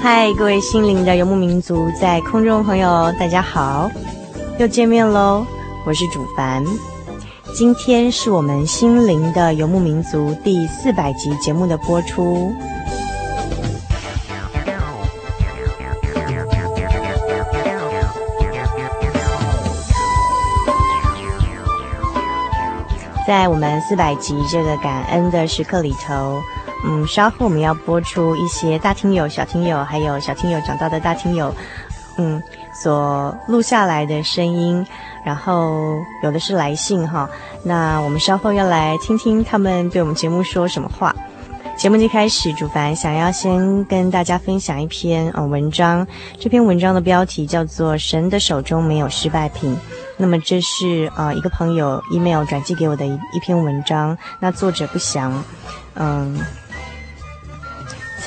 嗨，各位心灵的游牧民族，在空中朋友，大家好，又见面喽！我是主凡，今天是我们心灵的游牧民族第四百集节目的播出。在我们四百集这个感恩的时刻里头。嗯，稍后我们要播出一些大听友、小听友，还有小听友长大的大听友，嗯，所录下来的声音，然后有的是来信哈。那我们稍后要来听听他们对我们节目说什么话。节目一开始，主凡想要先跟大家分享一篇呃文章，这篇文章的标题叫做《神的手中没有失败品》。那么这是呃一个朋友 email 转寄给我的一一篇文章，那作者不详，嗯。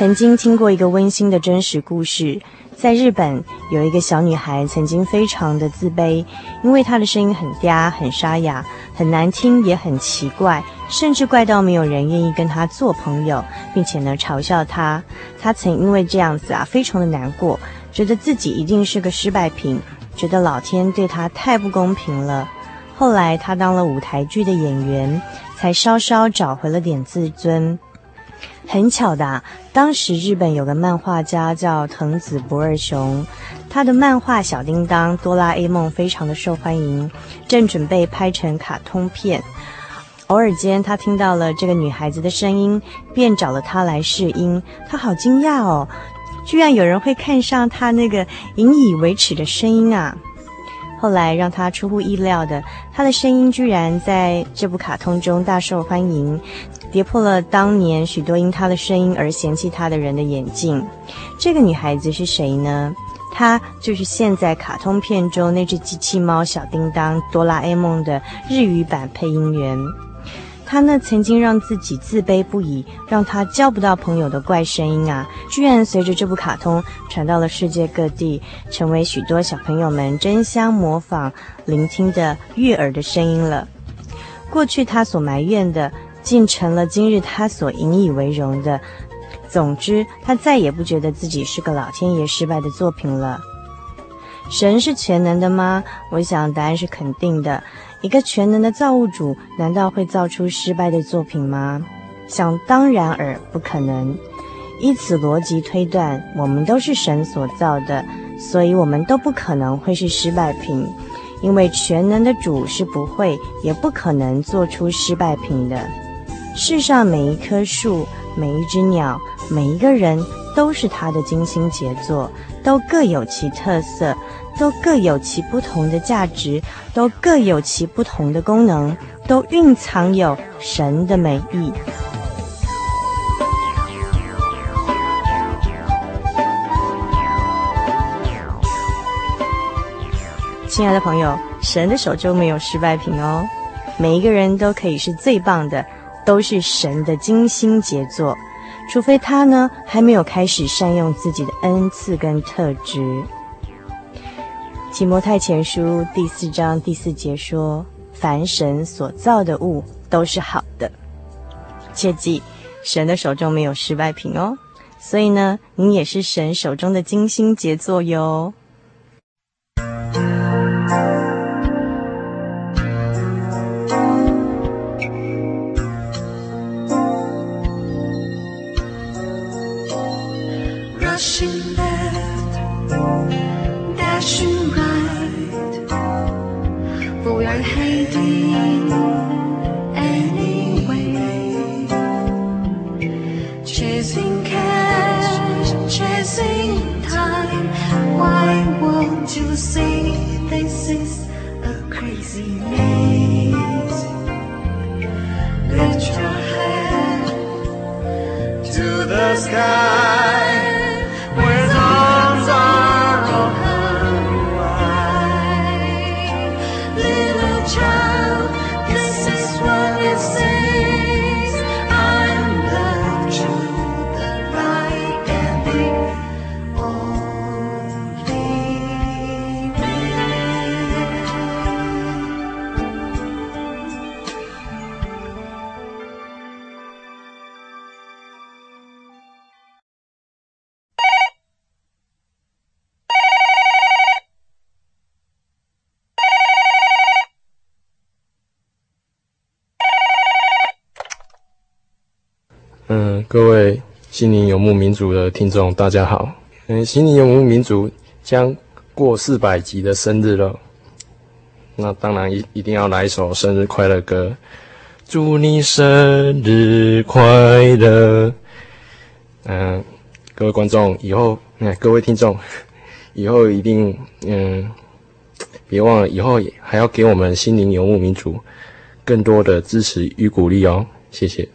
曾经听过一个温馨的真实故事，在日本有一个小女孩，曾经非常的自卑，因为她的声音很嗲、很沙哑、很难听，也很奇怪，甚至怪到没有人愿意跟她做朋友，并且呢嘲笑她。她曾因为这样子啊，非常的难过，觉得自己一定是个失败品，觉得老天对她太不公平了。后来她当了舞台剧的演员，才稍稍找回了点自尊。很巧的，当时日本有个漫画家叫藤子不二雄，他的漫画《小叮当》《哆啦 A 梦》非常的受欢迎，正准备拍成卡通片。偶尔间，他听到了这个女孩子的声音，便找了她来试音。他好惊讶哦，居然有人会看上他那个引以为耻的声音啊！后来让他出乎意料的，他的声音居然在这部卡通中大受欢迎。跌破了当年许多因她的声音而嫌弃她的人的眼镜。这个女孩子是谁呢？她就是现在卡通片中那只机器猫小叮当、哆啦 A 梦的日语版配音员。她呢，曾经让自己自卑不已，让她交不到朋友的怪声音啊，居然随着这部卡通传到了世界各地，成为许多小朋友们争相模仿、聆听的悦耳的声音了。过去她所埋怨的。竟成了今日他所引以为荣的。总之，他再也不觉得自己是个老天爷失败的作品了。神是全能的吗？我想答案是肯定的。一个全能的造物主，难道会造出失败的作品吗？想当然尔不可能。依此逻辑推断，我们都是神所造的，所以我们都不可能会是失败品，因为全能的主是不会也不可能做出失败品的。世上每一棵树、每一只鸟、每一个人，都是他的精心杰作，都各有其特色，都各有其不同的价值，都各有其不同的功能，都蕴藏有神的美意。亲爱的朋友，神的手中没有失败品哦，每一个人都可以是最棒的。都是神的精心杰作，除非他呢还没有开始善用自己的恩赐跟特质。提摩太前书第四章第四节说：“凡神所造的物都是好的。”切记，神的手中没有失败品哦。所以呢，你也是神手中的精心杰作哟。will say this is a crazy maze. Lift your head to the sky. 各位心灵游牧民族的听众，大家好。嗯，心灵游牧民族将过四百集的生日了，那当然一一定要来一首生日快乐歌。祝你生日快乐！嗯，各位观众，以后，嗯，各位听众，以后一定，嗯，别忘了，以后还要给我们心灵游牧民族更多的支持与鼓励哦，谢谢。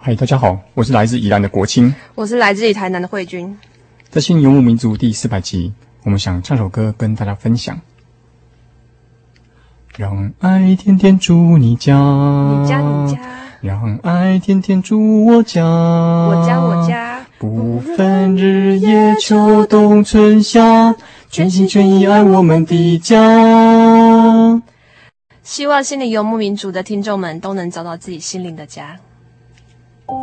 嗨，大家好，我是来自宜兰的国清，我是来自于台南的慧君。在《心灵游牧民族》第四百集，我们想唱首歌跟大家分享。让爱天天住你家，你家你家。让爱天天住我家，我家我家。不分日夜秋冬春夏，全心全意爱我们的家。希望心灵游牧民族的听众们都能找到自己心灵的家。各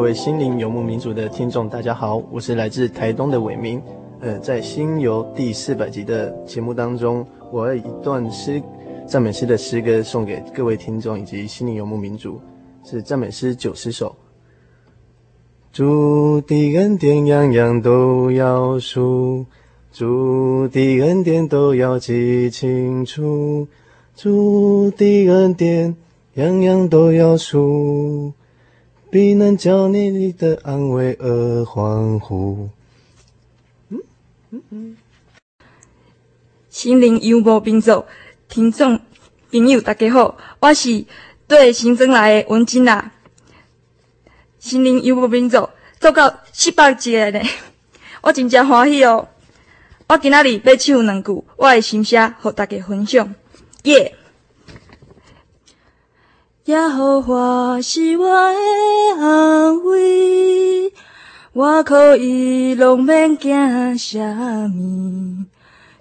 位心灵游牧民族的听众，大家好，我是来自台东的伟明。呃，在心游第四百集的节目当中，我有一段诗。赞美诗的诗歌送给各位听众以及心灵游牧民族，是赞美诗九十首。主的恩典样样都要数，主的恩典都要记清楚，主的恩典样样都要数，必能叫你的安慰而欢呼。嗯嗯嗯，心灵游牧民族。听众朋友，大家好，我是对新庄来的文静啊。心灵游牧民族做到四百集了呢，我真正欢喜哦。我今仔日要唱两句我的心声，和大家分享。耶、yeah！耶和华是我的安慰，我可以拢免惊啥物。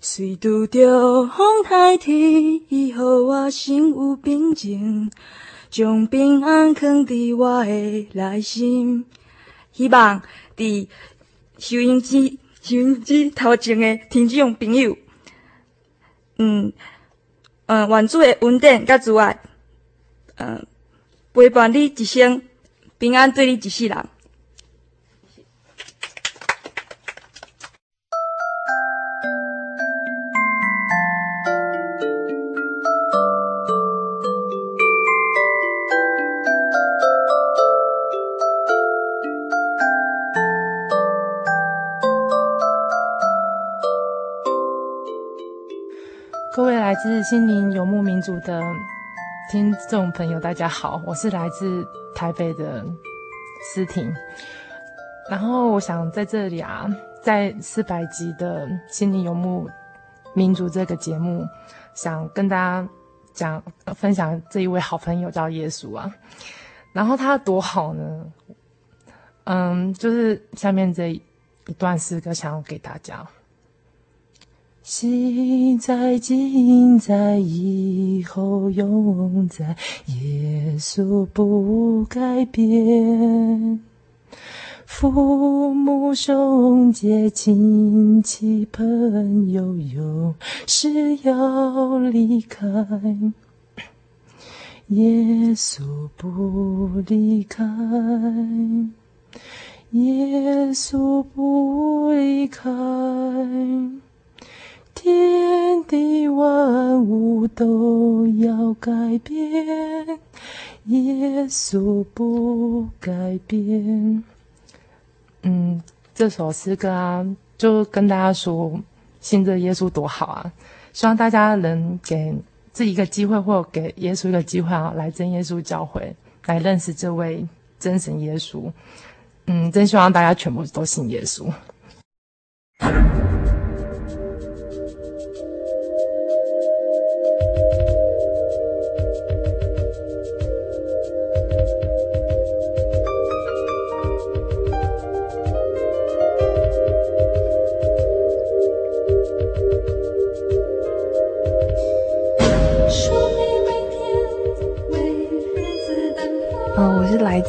随拄着风台天，伊予我心有平静，将平安藏伫我的内心。希望伫收音机、收音机头前的听众朋友，嗯嗯，愿主的恩典甲主爱，嗯，陪伴你一生，平安对你一世人。心灵游牧民族的听众朋友，大家好，我是来自台北的思婷。然后我想在这里啊，在四百集的心灵游牧民族这个节目，想跟大家讲分享这一位好朋友叫耶稣啊。然后他多好呢？嗯，就是下面这一段诗歌，想要给大家。现在、今在、以后、永在，耶稣不改变。父母、兄姐、亲戚、朋友，有时要离开，耶稣不离开，耶稣不离开。天地万物都要改变，耶稣不改变。嗯，这首诗歌啊，就跟大家说，信这耶稣多好啊！希望大家能给自己一个机会，或给耶稣一个机会啊，来真耶稣教会，来认识这位真神耶稣。嗯，真希望大家全部都信耶稣。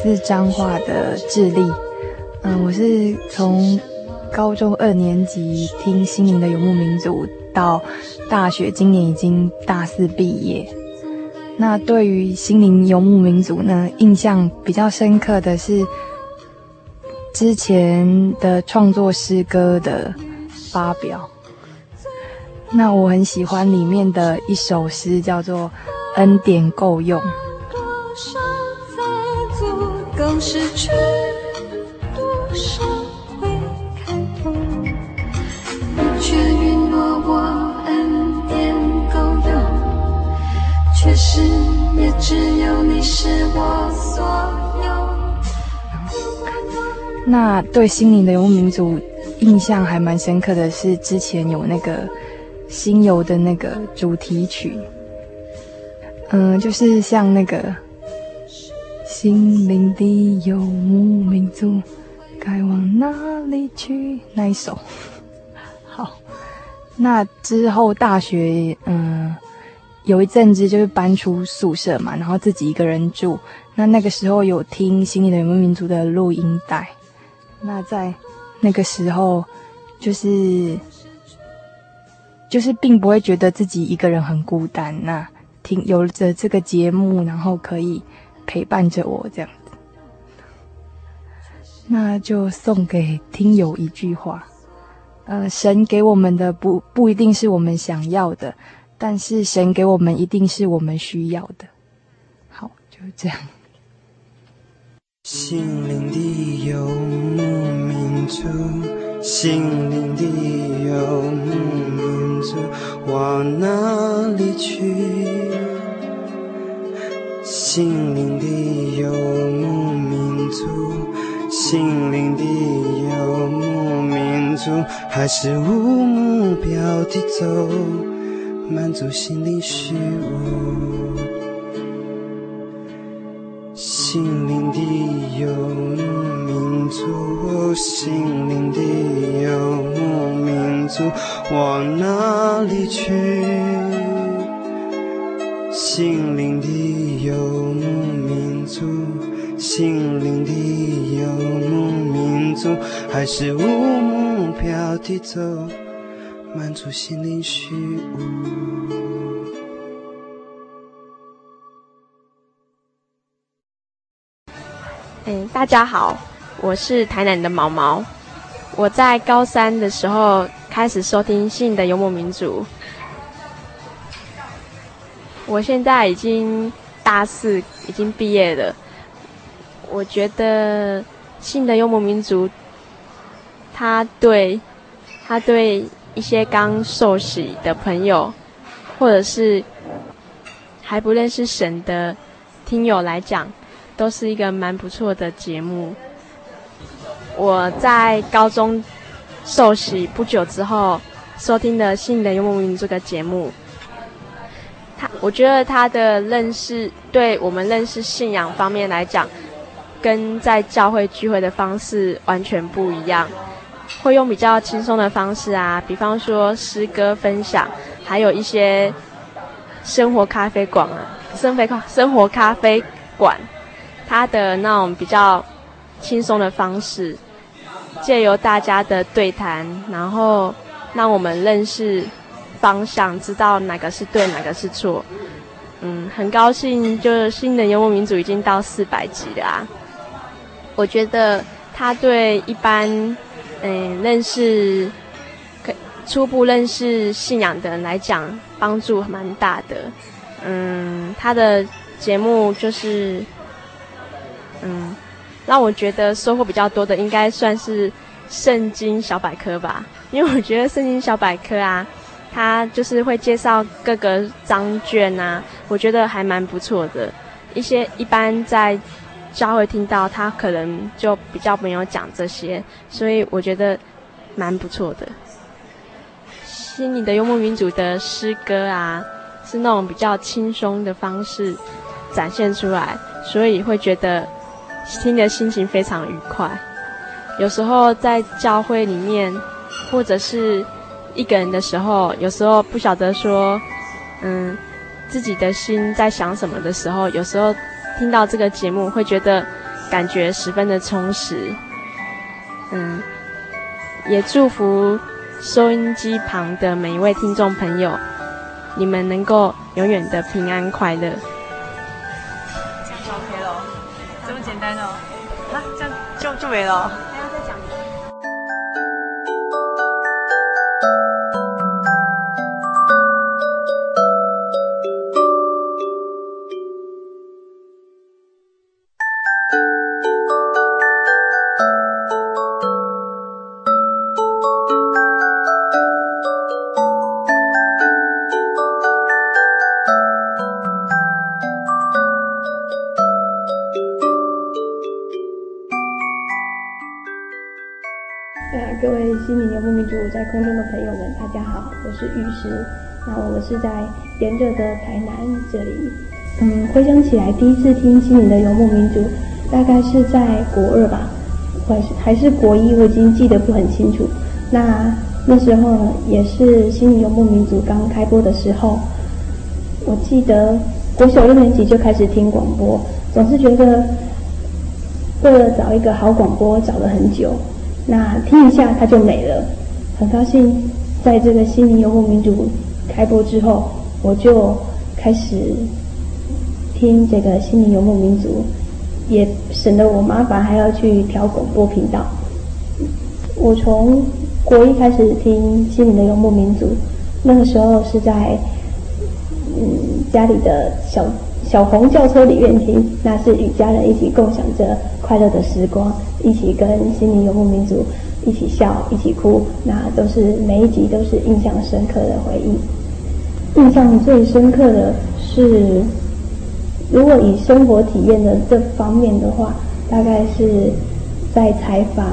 是彰化的智利，嗯，我是从高中二年级听心灵的游牧民族，到大学今年已经大四毕业。那对于心灵游牧民族呢，印象比较深刻的是之前的创作诗歌的发表。那我很喜欢里面的一首诗，叫做《恩典够用》。更失去多少会开通，你却允诺我恩典够用，确实也只有你是我所有。那对心灵的游牧民族印象还蛮深刻的是，之前有那个心游的那个主题曲，嗯，就是像那个。心灵的游牧民族，该往哪里去？那一首，好。那之后大学，嗯，有一阵子就是搬出宿舍嘛，然后自己一个人住。那那个时候有听心灵的游牧民族的录音带。那在那个时候，就是就是并不会觉得自己一个人很孤单。那听有着这个节目，然后可以。陪伴着我这样子，那就送给听友一句话：呃，神给我们的不不一定是我们想要的，但是神给我们一定是我们需要的。好，就这样。心灵的游牧民族，心灵的游牧民族，往哪里去？心灵的游牧民族，心灵的游牧民族，还是无目标地走，满足心灵虚无。心灵的游牧民族，心灵的游牧民族，往哪里去？心灵的游牧民族，心灵的游牧民族，还是无目标地走，满足心灵虚无。哎，大家好，我是台南的毛毛。我在高三的时候开始收听心灵的游牧民族。我现在已经大四，已经毕业了。我觉得新的游牧民族，他对，他对一些刚受洗的朋友，或者是还不认识神的听友来讲，都是一个蛮不错的节目。我在高中受洗不久之后，收听的《新的游牧民族》的节目，他我觉得他的认识，对我们认识信仰方面来讲，跟在教会聚会的方式完全不一样，会用比较轻松的方式啊，比方说诗歌分享，还有一些生活咖啡馆啊，生活咖生活咖啡馆，他的那种比较轻松的方式。借由大家的对谈，然后让我们认识方向，知道哪个是对，哪个是错。嗯，很高兴，就是新的游牧民族已经到四百集了啊。我觉得他对一般嗯认识、初步认识信仰的人来讲，帮助蛮大的。嗯，他的节目就是嗯。让我觉得收获比较多的，应该算是《圣经小百科》吧，因为我觉得《圣经小百科》啊，他就是会介绍各个章卷啊，我觉得还蛮不错的。一些一般在教会听到，他可能就比较没有讲这些，所以我觉得蛮不错的。心里的游牧民族的诗歌啊，是那种比较轻松的方式展现出来，所以会觉得。听的心情非常愉快。有时候在教会里面，或者是一个人的时候，有时候不晓得说，嗯，自己的心在想什么的时候，有时候听到这个节目，会觉得感觉十分的充实。嗯，也祝福收音机旁的每一位听众朋友，你们能够永远的平安快乐这样就 ok 了这么简单哦就。就没了。空中的朋友们，大家好，我是玉石。那我们是在炎热的台南这里。嗯，回想起来，第一次听《心灵的游牧民族》，大概是在国二吧，还是还是国一，我已经记得不很清楚。那那时候呢，也是《心灵游牧民族》刚开播的时候。我记得国小六年级就开始听广播，总是觉得为了找一个好广播找了很久。那听一下它就没了。很高兴，在这个心灵游牧民族开播之后，我就开始听这个心灵游牧民族，也省得我麻烦还要去调广播频道。我从国一开始听心灵的游牧民族，那个时候是在嗯家里的小小红轿车里面听，那是与家人一起共享着快乐的时光，一起跟心灵游牧民族。一起笑，一起哭，那都是每一集都是印象深刻的回忆。印象最深刻的是，如果以生活体验的这方面的话，大概是在采访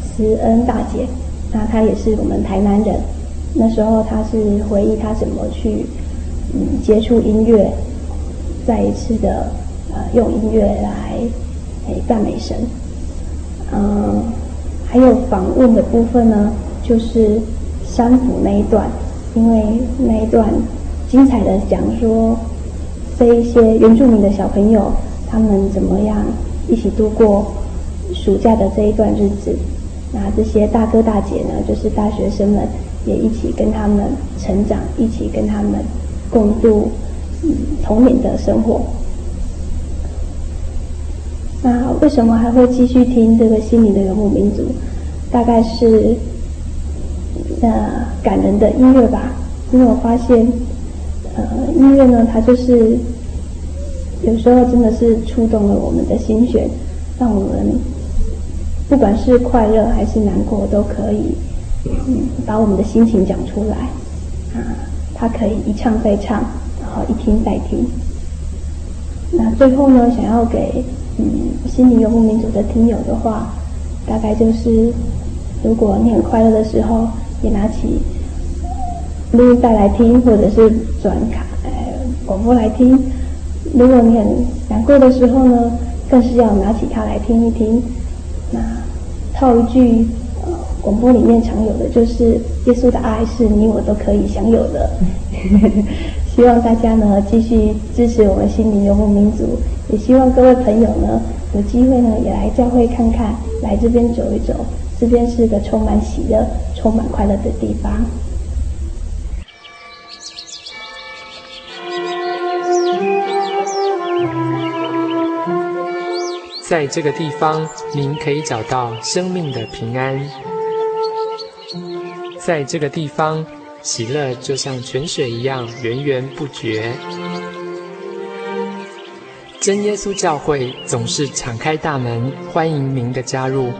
慈恩大姐，那她也是我们台南人。那时候她是回忆她怎么去嗯接触音乐，再一次的呃用音乐来诶赞美神，嗯。还有访问的部分呢，就是山谷那一段，因为那一段精彩的讲说这一些原住民的小朋友他们怎么样一起度过暑假的这一段日子。那这些大哥大姐呢，就是大学生们也一起跟他们成长，一起跟他们共度童年的生活。那为什么还会继续听这个心灵的游牧民族？大概是呃感人的音乐吧，因为我发现呃音乐呢，它就是有时候真的是触动了我们的心弦，让我们不管是快乐还是难过，都可以嗯把我们的心情讲出来啊。他可以一唱再唱，一听再听。那最后呢，想要给嗯心灵游牧民族的听友的话，大概就是，如果你很快乐的时候，也拿起录音带来听，或者是转卡呃广播来听。如果你很难过的时候呢，更是要拿起它来听一听。那套一句呃广播里面常有的，就是耶稣的爱是你我都可以享有的。希望大家呢继续支持我们心灵游牧民族，也希望各位朋友呢有机会呢也来教会看看，来这边走一走，这边是个充满喜乐、充满快乐的地方。在这个地方，您可以找到生命的平安。在这个地方，喜乐就像泉水一样源源不绝。真耶稣教会总是敞开大门，欢迎您的加入。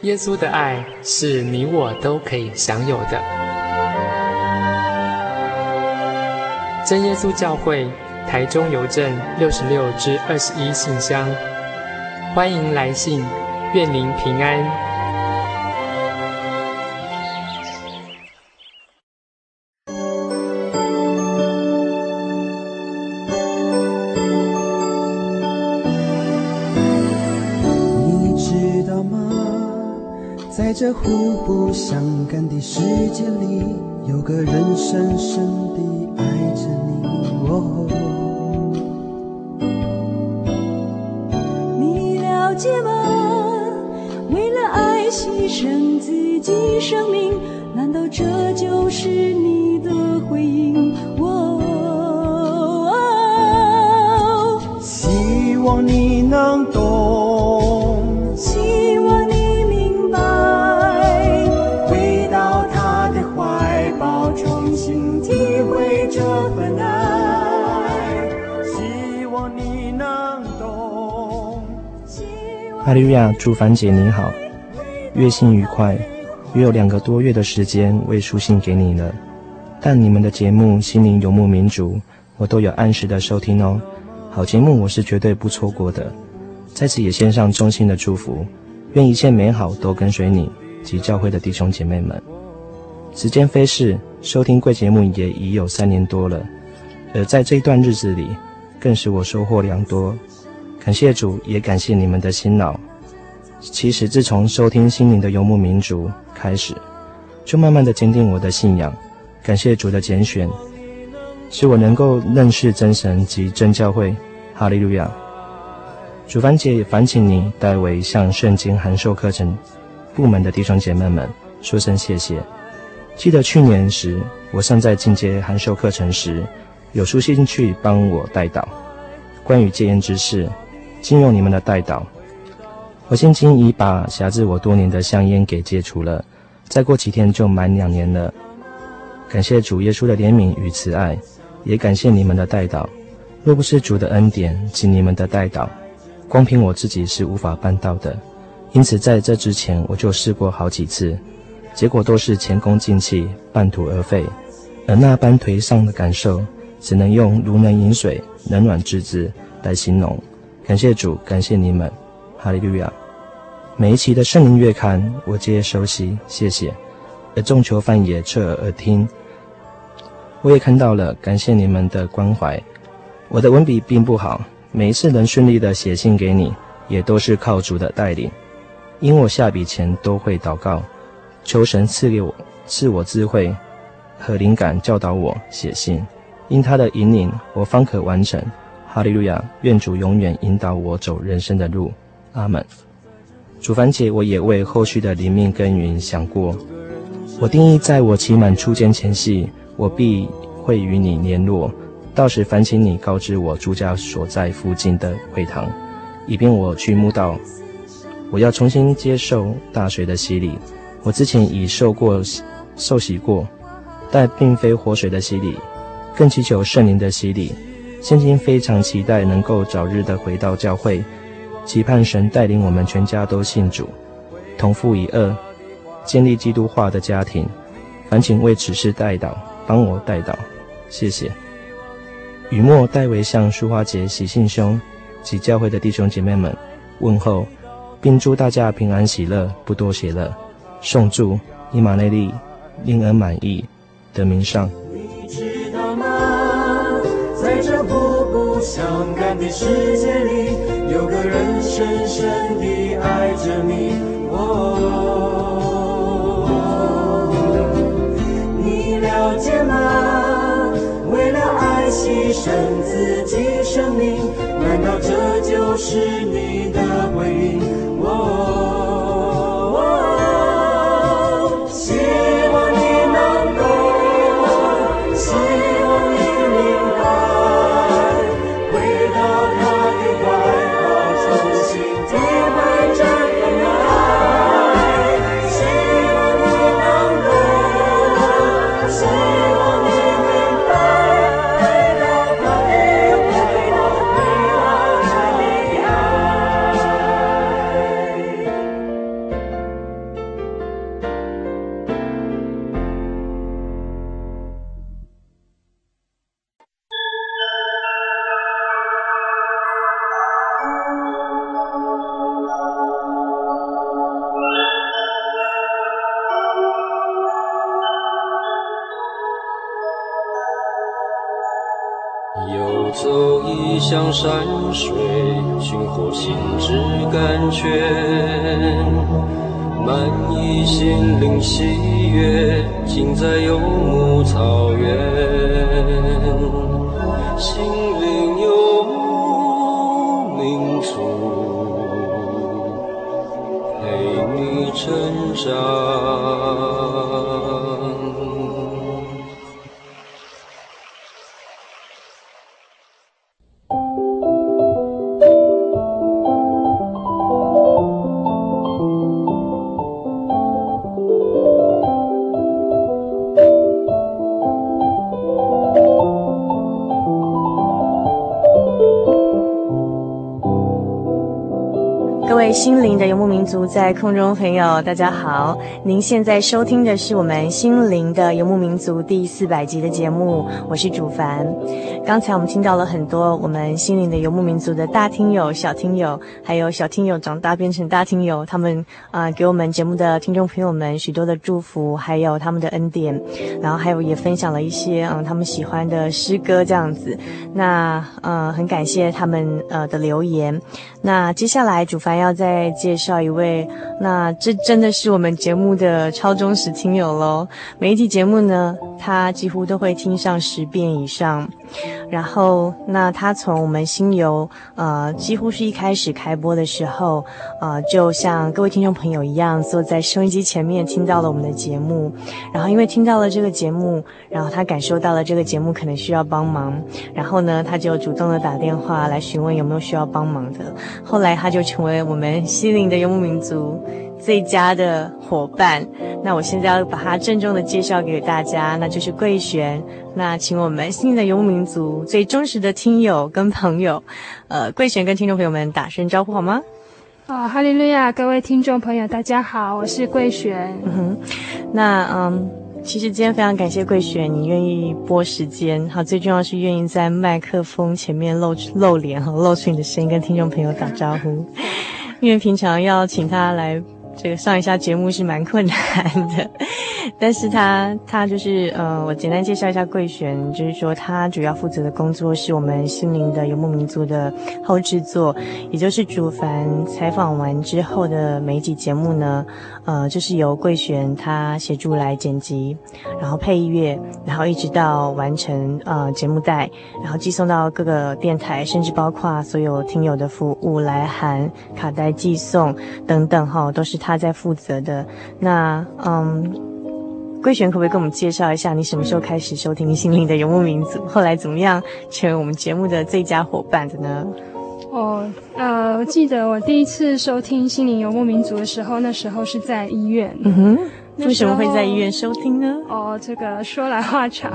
耶稣的爱是你我都可以享有的。真耶稣教会，台中邮政六十六至二十一信箱。欢迎来信，愿您平安。这互不相干的世界里，有个人深深地爱着你。哦生自己生命，难道这哈利路亚，祝凡姐你好。月信愉快，约有两个多月的时间未书信给你了，但你们的节目《心灵游牧民族》，我都有按时的收听哦。好节目我是绝对不错过的，在此也献上衷心的祝福，愿一切美好都跟随你及教会的弟兄姐妹们。时间飞逝，收听贵节目也已有三年多了，而在这段日子里，更使我收获良多。感谢主，也感谢你们的辛劳。其实，自从收听心灵的游牧民族开始，就慢慢的坚定我的信仰。感谢主的拣选，使我能够认识真神及真教会。哈利路亚！主凡姐也，烦请你代为向圣经函授课程部门的弟兄姐妹们说声谢谢。记得去年时，我尚在进阶函授课程时，有书信去帮我代祷，关于戒烟之事，经由你们的代祷。我现今已把辖制我多年的香烟给戒除了，再过几天就满两年了。感谢主耶稣的怜悯与慈爱，也感谢你们的代祷。若不是主的恩典及你们的代祷，光凭我自己是无法办到的。因此在这之前我就试过好几次，结果都是前功尽弃，半途而废。而那般颓丧的感受，只能用如能饮水，冷暖自知来形容。感谢主，感谢你们。哈利路亚！每一期的圣灵月刊，我皆熟悉，谢谢。而众囚犯也侧耳而听，我也看到了，感谢你们的关怀。我的文笔并不好，每一次能顺利的写信给你，也都是靠主的带领。因我下笔前都会祷告，求神赐给我赐我智慧和灵感，教导我写信。因他的引领，我方可完成。哈利路亚！愿主永远引导我走人生的路。阿门。主凡姐，我也为后续的灵命耕耘想过。我定义，在我期满初见前夕，我必会与你联络。到时，烦请你告知我住家所在附近的会堂，以便我去慕道。我要重新接受大水的洗礼。我之前已受过受洗过，但并非活水的洗礼，更祈求圣灵的洗礼。现今非常期待能够早日的回到教会。期盼神带领我们全家都信主，同父一轭，建立基督化的家庭。烦请为此事代祷，帮我代祷。谢谢。雨墨代为向淑花姐、喜信兄及教会的弟兄姐妹们问候，并祝大家平安喜乐，不多邪乐。送祝伊玛内利，令恩满意，得名上。相干的世界里，有个人深深地爱着你。哦。你了解吗？为了爱牺牲自己生命，难道这就是你的回应？哦。心灵的游牧民族，在空中朋友，大家好！您现在收听的是我们心灵的游牧民族第四百集的节目，我是主凡。刚才我们听到了很多我们心灵的游牧民族的大听友、小听友，还有小听友长大变成大听友，他们啊、给我们节目的听众朋友们许多的祝福，还有他们的恩典，然后还有也分享了一些嗯他们喜欢的诗歌这样子。那嗯、呃、很感谢他们呃的留言。那接下来主凡要在再介绍一位，那这真的是我们节目的超忠实听友喽。每一集节目呢，他几乎都会听上十遍以上。然后，那他从我们新游，呃，几乎是一开始开播的时候，呃，就像各位听众朋友一样，坐在收音机前面听到了我们的节目。然后，因为听到了这个节目，然后他感受到了这个节目可能需要帮忙，然后呢，他就主动的打电话来询问有没有需要帮忙的。后来，他就成为我们心灵的游牧民族。最佳的伙伴，那我现在要把它郑重的介绍给大家，那就是贵璇。那请我们心灵的游牧民族最忠实的听友跟朋友，呃，贵璇跟听众朋友们打声招呼好吗？啊，哈利路亚！各位听众朋友，大家好，我是贵璇。嗯哼，那嗯，其实今天非常感谢贵璇，你愿意拨时间，好，最重要是愿意在麦克风前面露露脸哈，露出你的声音跟听众朋友打招呼，因为平常要请他来。这个上一下节目是蛮困难的，但是他他就是呃，我简单介绍一下贵璇，就是说他主要负责的工作是我们心灵的游牧民族的后制作，也就是主凡采访完之后的每一集节目呢，呃，就是由贵璇他协助来剪辑，然后配乐，然后一直到完成呃节目带，然后寄送到各个电台，甚至包括所有听友的服务来函、卡带寄送等等哈，都是他。在负责的那，嗯，贵璇可不可以跟我们介绍一下，你什么时候开始收听心灵的游牧民族？后来怎么样成为我们节目的最佳伙伴的呢？哦，呃，我记得我第一次收听心灵游牧民族的时候，那时候是在医院。嗯哼。为什么会在医院收听呢？哦，这个说来话长。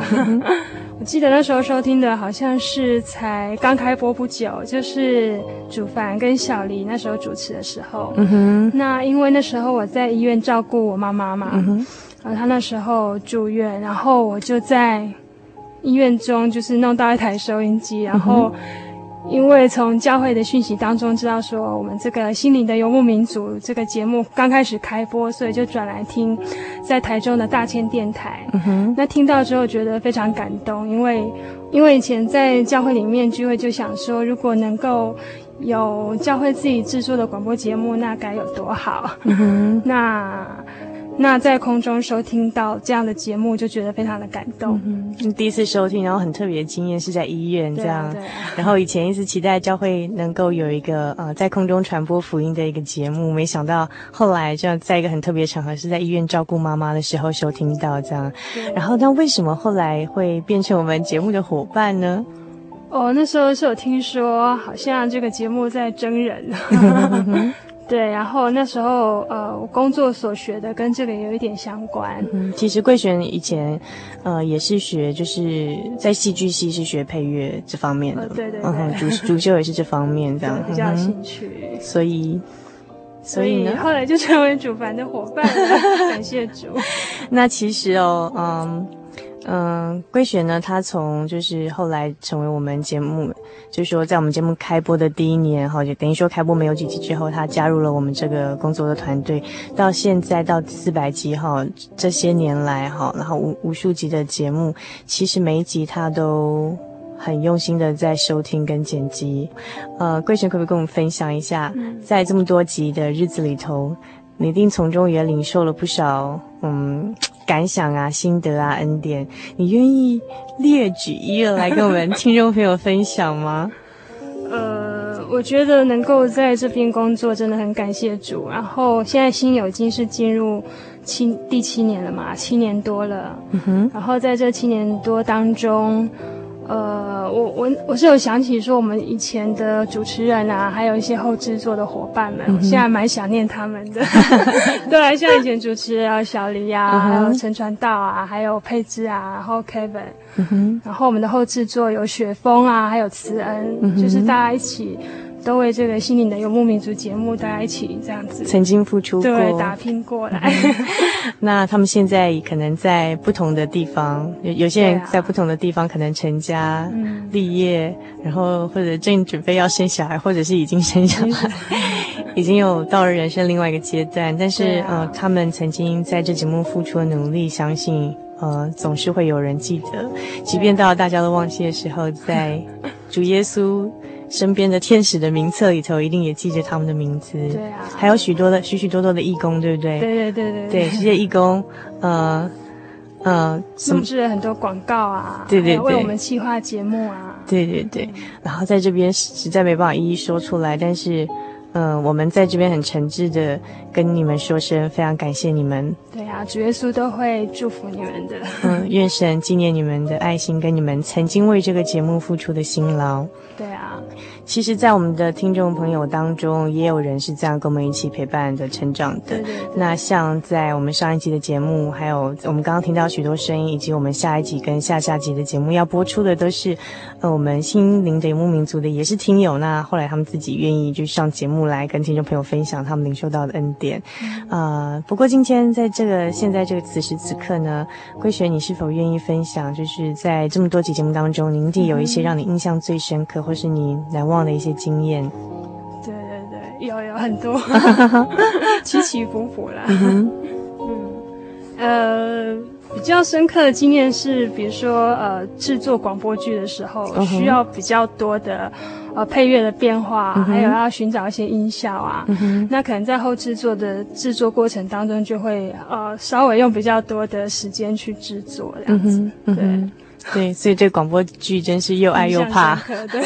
我记得那时候收听的好像是才刚开播不久，就是主凡跟小黎那时候主持的时候。嗯哼。那因为那时候我在医院照顾我妈妈嘛，嗯哼。然后她那时候住院，然后我就在医院中就是弄到一台收音机，然后因为从教会的讯息当中知道说我们这个心灵的游牧民族这个节目刚开始开播，所以就转来听在台中的大千电台。嗯哼，那听到之后觉得非常感动，因为因为以前在教会里面聚会就想说，如果能够有教会自己制作的广播节目，那该有多好。嗯哼，那。那在空中收听到这样的节目，就觉得非常的感动。嗯，第一次收听，然后很特别的经验是在医院这样。对啊对啊，然后以前一直期待教会能够有一个呃在空中传播福音的一个节目，没想到后来这样在一个很特别的场合，是在医院照顾妈妈的时候收听到这样。然后那为什么后来会变成我们节目的伙伴呢？哦，那时候是有听说，好像这个节目在征人。对，然后那时候，呃，我工作所学的跟这个有一点相关。嗯，其实桂璇以前，呃，也是学，就是在戏剧系是学配乐这方面的。哦、对对对。嗯，主主修也是这方面这样，比较有兴趣。嗯、所以，所以呢，后来就成为主凡的伙伴了。感谢主。那其实哦，嗯。嗯，桂璇呢，他从就是后来成为我们节目，就是说在我们节目开播的第一年哈，就等于说开播没有几集之后，他加入了我们这个工作的团队，到现在到四百集哈，这些年来哈，然后无无数集的节目，其实每一集他都很用心的在收听跟剪辑。呃，桂璇可不可以跟我们分享一下，在这么多集的日子里头，你一定从中也领受了不少嗯。感想啊，心得啊，恩典，你愿意列举一二来跟我们听众朋友分享吗？呃，我觉得能够在这边工作真的很感谢主。然后现在新友已经是进入七第七年了嘛，七年多了。嗯哼。然后在这七年多当中。呃，我我我是有想起说我们以前的主持人啊，还有一些后制作的伙伴们，嗯、我现在蛮想念他们的。对啊，像以前主持人啊，小黎啊，嗯、还有陈传道啊，还有佩芝啊，然后 Kevin，、嗯、然后我们的后制作有雪峰啊，还有慈恩，嗯、就是大家一起。都为这个心灵的游牧民族节目，大家一起这样子曾经付出过，对，打拼过来。那他们现在可能在不同的地方，有有些人在不同的地方可能成家、啊、立业，然后或者正准备要生小孩，或者是已经生小孩，已经有到了人生另外一个阶段。但是，啊、呃，他们曾经在这节目付出的努力，相信呃总是会有人记得，即便到大家都忘记的时候，在主耶稣。身边的天使的名册里头，一定也记着他们的名字。对啊，还有许多的许许多多的义工，对不对？对对对对对，这些义工，呃呃，录制了很多广告啊，对对对，为我们企划节目啊，对对对。然后在这边实在没办法一一说出来，但是。嗯、呃，我们在这边很诚挚的跟你们说声非常感谢你们。对啊，主耶稣都会祝福你们的。嗯，愿神纪念你们的爱心跟你们曾经为这个节目付出的辛劳。对啊，其实，在我们的听众朋友当中，也有人是这样跟我们一起陪伴的成长的。对对对。那像在我们上一集的节目，还有我们刚刚听到许多声音，以及我们下一集跟下下集的节目要播出的，都是呃我们心灵的游牧民族的，也是听友。那后来他们自己愿意就上节目。来跟听众朋友分享他们领受到的恩典，啊、呃，不过今天在这个现在这个此时此刻呢，桂雪，你是否愿意分享？就是在这么多集节目当中，您一定有一些让你印象最深刻，或是你难忘的一些经验。对对对，有有很多，起起伏伏啦。嗯，呃，比较深刻的经验是，比如说呃，制作广播剧的时候，需要比较多的。呃，配乐的变化，嗯、还有要寻找一些音效啊，嗯、那可能在后制作的制作过程当中，就会呃稍微用比较多的时间去制作这样子，嗯、对。对，所以这广播剧真是又爱又怕。对，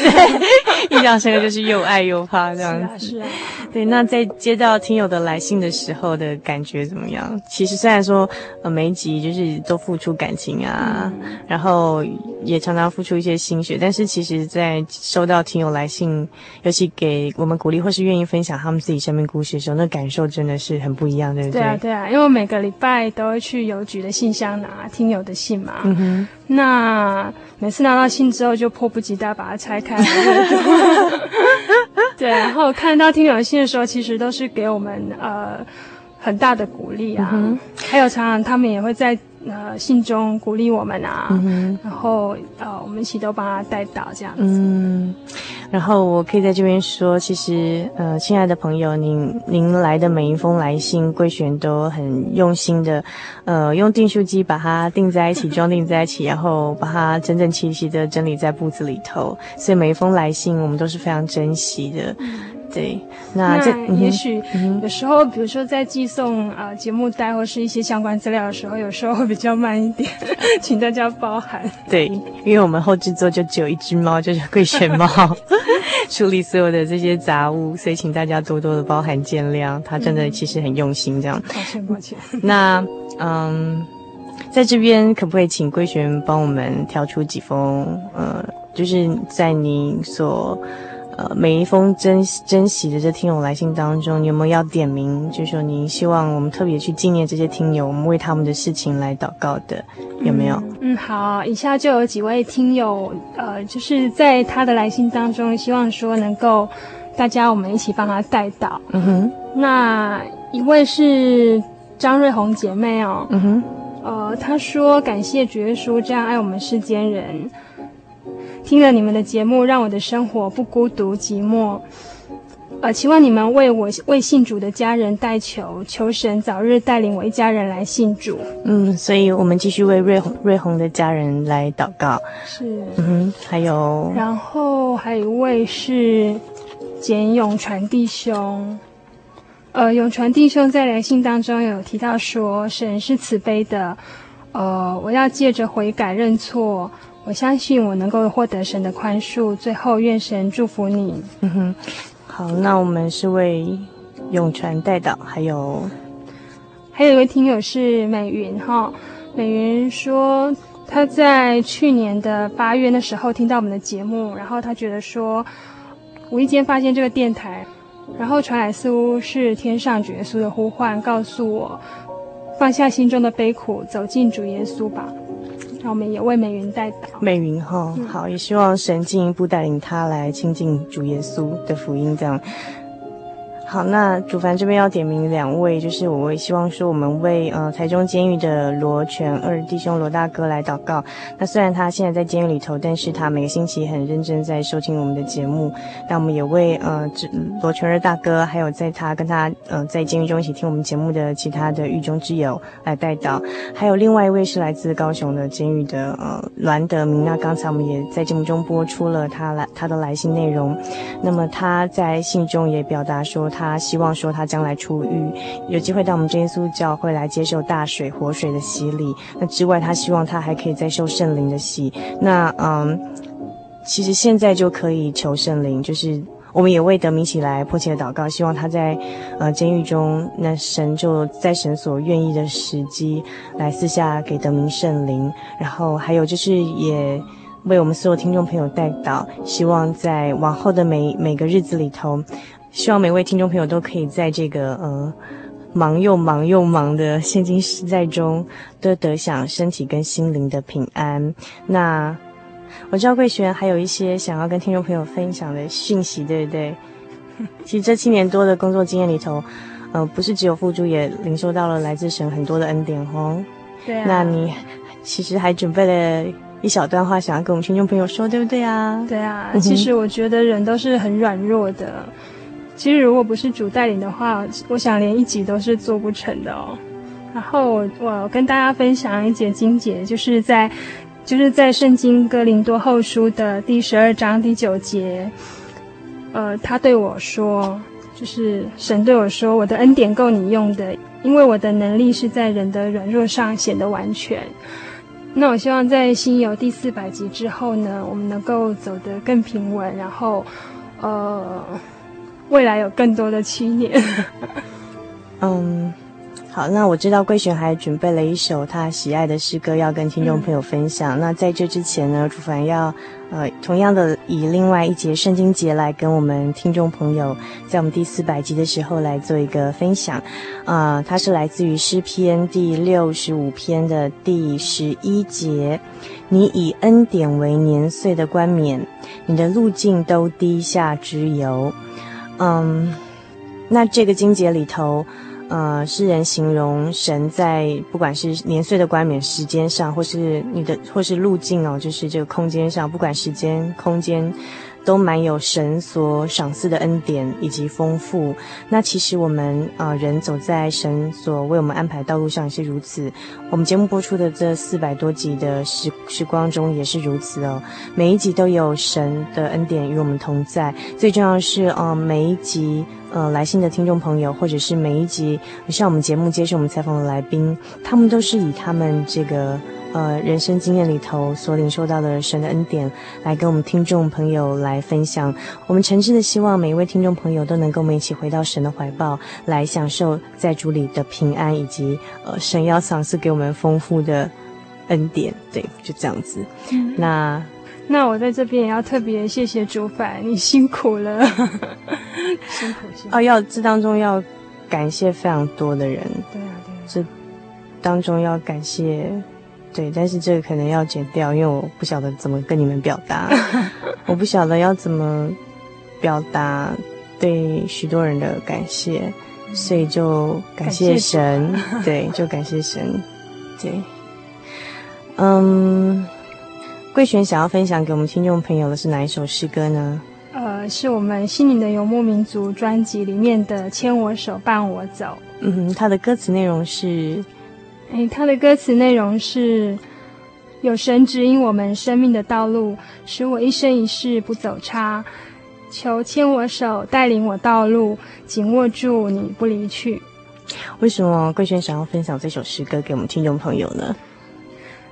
印象深刻就是又爱又怕这样子。是啊，是啊。对，那在接到听友的来信的时候的感觉怎么样？其实虽然说呃每一集就是都付出感情啊，嗯、然后也常常付出一些心血，但是其实，在收到听友来信，尤其给我们鼓励或是愿意分享他们自己生命故事的时候，那感受真的是很不一样，对不对？对啊，对啊，因为我每个礼拜都会去邮局的信箱拿听友的信嘛。嗯哼。那每次拿到信之后，就迫不及待把它拆开来。对，然后看到听友信的时候，其实都是给我们呃很大的鼓励啊。嗯、还有常常他们也会在呃信中鼓励我们啊，嗯、然后呃我们一起都帮他带到这样子。嗯，然后我可以在这边说，其实呃亲爱的朋友，您您来的每一封来信，贵璇都很用心的，呃用订书机把它订在一起，装订在一起，然后把它整整齐齐的整理在簿子里头，所以每一封来信我们都是非常珍惜的。嗯对，那这那也许有时候，比如说在寄送啊、呃、节目单或是一些相关资料的时候，有时候会比较慢一点，请大家包涵。对，因为我们后制作就只有一只猫，就是贵玄猫，处理所有的这些杂物，所以请大家多多的包涵见谅。他真的其实很用心，这样。抱歉，抱歉。那嗯，在这边可不可以请贵璇帮我们挑出几封？呃，就是在你所。呃，每一封珍珍惜的这听友来信当中，你有没有要点名？就是说，您希望我们特别去纪念这些听友，我们为他们的事情来祷告的，有没有？嗯，嗯，好，以下就有几位听友，呃，就是在他的来信当中，希望说能够大家我们一起帮他带到。嗯哼，那一位是张瑞红姐妹哦，嗯哼，呃，她说感谢主耶稣这样爱我们世间人。听了你们的节目，让我的生活不孤独寂寞。呃，期望你们为我为信主的家人代求，求神早日带领我一家人来信主。嗯，所以我们继续为瑞红瑞红的家人来祷告。是，嗯，还有，然后还有一位是简永传弟兄。呃，永传弟兄在来信当中有提到说，神是慈悲的。呃，我要借着悔改认错。我相信我能够获得神的宽恕。最后，愿神祝福你。嗯哼，好，那我们是为永传代祷，还有还有一位听友是美云哈。美云说，她在去年的八月的时候听到我们的节目，然后她觉得说，无意间发现这个电台，然后传来似乎是天上主耶稣的呼唤，告诉我放下心中的悲苦，走进主耶稣吧。我们也为美云代祷，美云哈，好，也希望神进一步带领他来亲近主耶稣的福音，这样。好，那主凡这边要点名两位，就是我会希望说，我们为呃台中监狱的罗全二弟兄罗大哥来祷告。那虽然他现在在监狱里头，但是他每个星期很认真在收听我们的节目。那我们也为呃罗全二大哥，还有在他跟他呃在监狱中一起听我们节目的其他的狱中之友来代祷。还有另外一位是来自高雄的监狱的呃栾德明。那刚才我们也在节目中播出了他来他的来信内容。那么他在信中也表达说。他希望说，他将来出狱，有机会到我们真耶稣教会来接受大水、活水的洗礼。那之外，他希望他还可以再受圣灵的洗。那嗯，其实现在就可以求圣灵，就是我们也为德明起来迫切的祷告，希望他在呃监狱中，那神就在神所愿意的时机来赐下给德明圣灵。然后还有就是也为我们所有听众朋友带到，希望在往后的每每个日子里头。希望每位听众朋友都可以在这个呃忙又忙又忙的现今时代中，都得享身体跟心灵的平安。那我知道贵璇还有一些想要跟听众朋友分享的讯息，对不对？其实这七年多的工作经验里头，呃，不是只有付出也领受到了来自神很多的恩典哦。对啊。那你其实还准备了一小段话，想要跟我们听众朋友说，对不对啊？对啊。其实我觉得人都是很软弱的。其实，如果不是主带领的话，我想连一集都是做不成的哦。然后我跟大家分享一节经节，就是在就是在圣经哥林多后书的第十二章第九节，呃，他对我说，就是神对我说，我的恩典够你用的，因为我的能力是在人的软弱上显得完全。那我希望在新游第四百集之后呢，我们能够走得更平稳，然后，呃。未来有更多的七年。嗯，好，那我知道贵璇还准备了一首他喜爱的诗歌要跟听众朋友分享。嗯、那在这之前呢，主凡要呃同样的以另外一节圣经节来跟我们听众朋友在我们第四百集的时候来做一个分享。啊、呃，它是来自于诗篇第六十五篇的第十一节：你以恩典为年岁的冠冕，你的路径都低下之油。嗯，那这个经节里头，呃，诗人形容神在不管是年岁的冠冕、时间上，或是你的，或是路径哦，就是这个空间上，不管时间、空间。都蛮有神所赏赐的恩典以及丰富。那其实我们啊、人走在神所为我们安排道路上也是如此。我们节目播出的这四百多集的时时光中也是如此哦。每一集都有神的恩典与我们同在。最重要的是，呃，每一集呃来信的听众朋友，或者是每一集上我们节目接受我们采访的来宾，他们都是以他们这个。呃，人生经验里头所领受到的神的恩典，来跟我们听众朋友来分享。我们诚挚的希望每一位听众朋友都能跟我们一起回到神的怀抱，来享受在主里的平安，以及呃神要赏赐给我们丰富的恩典。对，就这样子。嗯、那那我在这边也要特别谢谢主凡，你辛苦了，辛苦辛苦。哦，要这当中要感谢非常多的人。对啊，对啊。这当中要感谢。对，但是这个可能要剪掉，因为我不晓得怎么跟你们表达，我不晓得要怎么表达对许多人的感谢，所以就感谢神，谢对，就感谢神，对，嗯，桂璇想要分享给我们听众朋友的是哪一首诗歌呢？呃，是我们心灵的游牧民族专辑里面的《牵我手，伴我走》。嗯哼，它的歌词内容是。哎，他的歌词内容是：有神指引我们生命的道路，使我一生一世不走差。求牵我手，带领我道路，紧握住你不离去。为什么桂璇想要分享这首诗歌给我们听众朋友呢？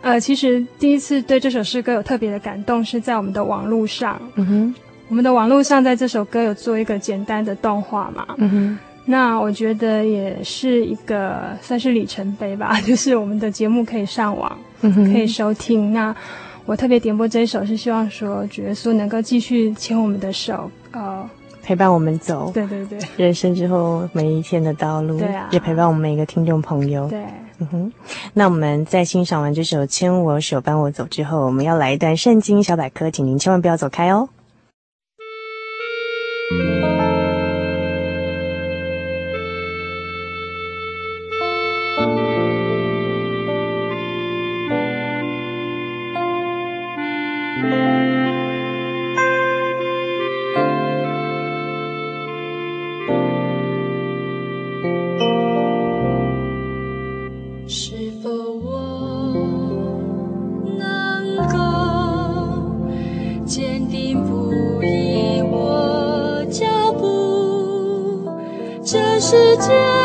呃，其实第一次对这首诗歌有特别的感动，是在我们的网络上。嗯哼，我们的网络上在这首歌有做一个简单的动画嘛。嗯哼。那我觉得也是一个算是里程碑吧，就是我们的节目可以上网，嗯、可以收听。那我特别点播这一首，是希望说主耶稣能够继续牵我们的手，呃，陪伴我们走。对对对，人生之后每一天的道路，对啊，也陪伴我们每一个听众朋友。对，嗯哼。那我们在欣赏完这首《牵我手，伴我走》之后，我们要来一段圣经小百科，请您千万不要走开哦。时间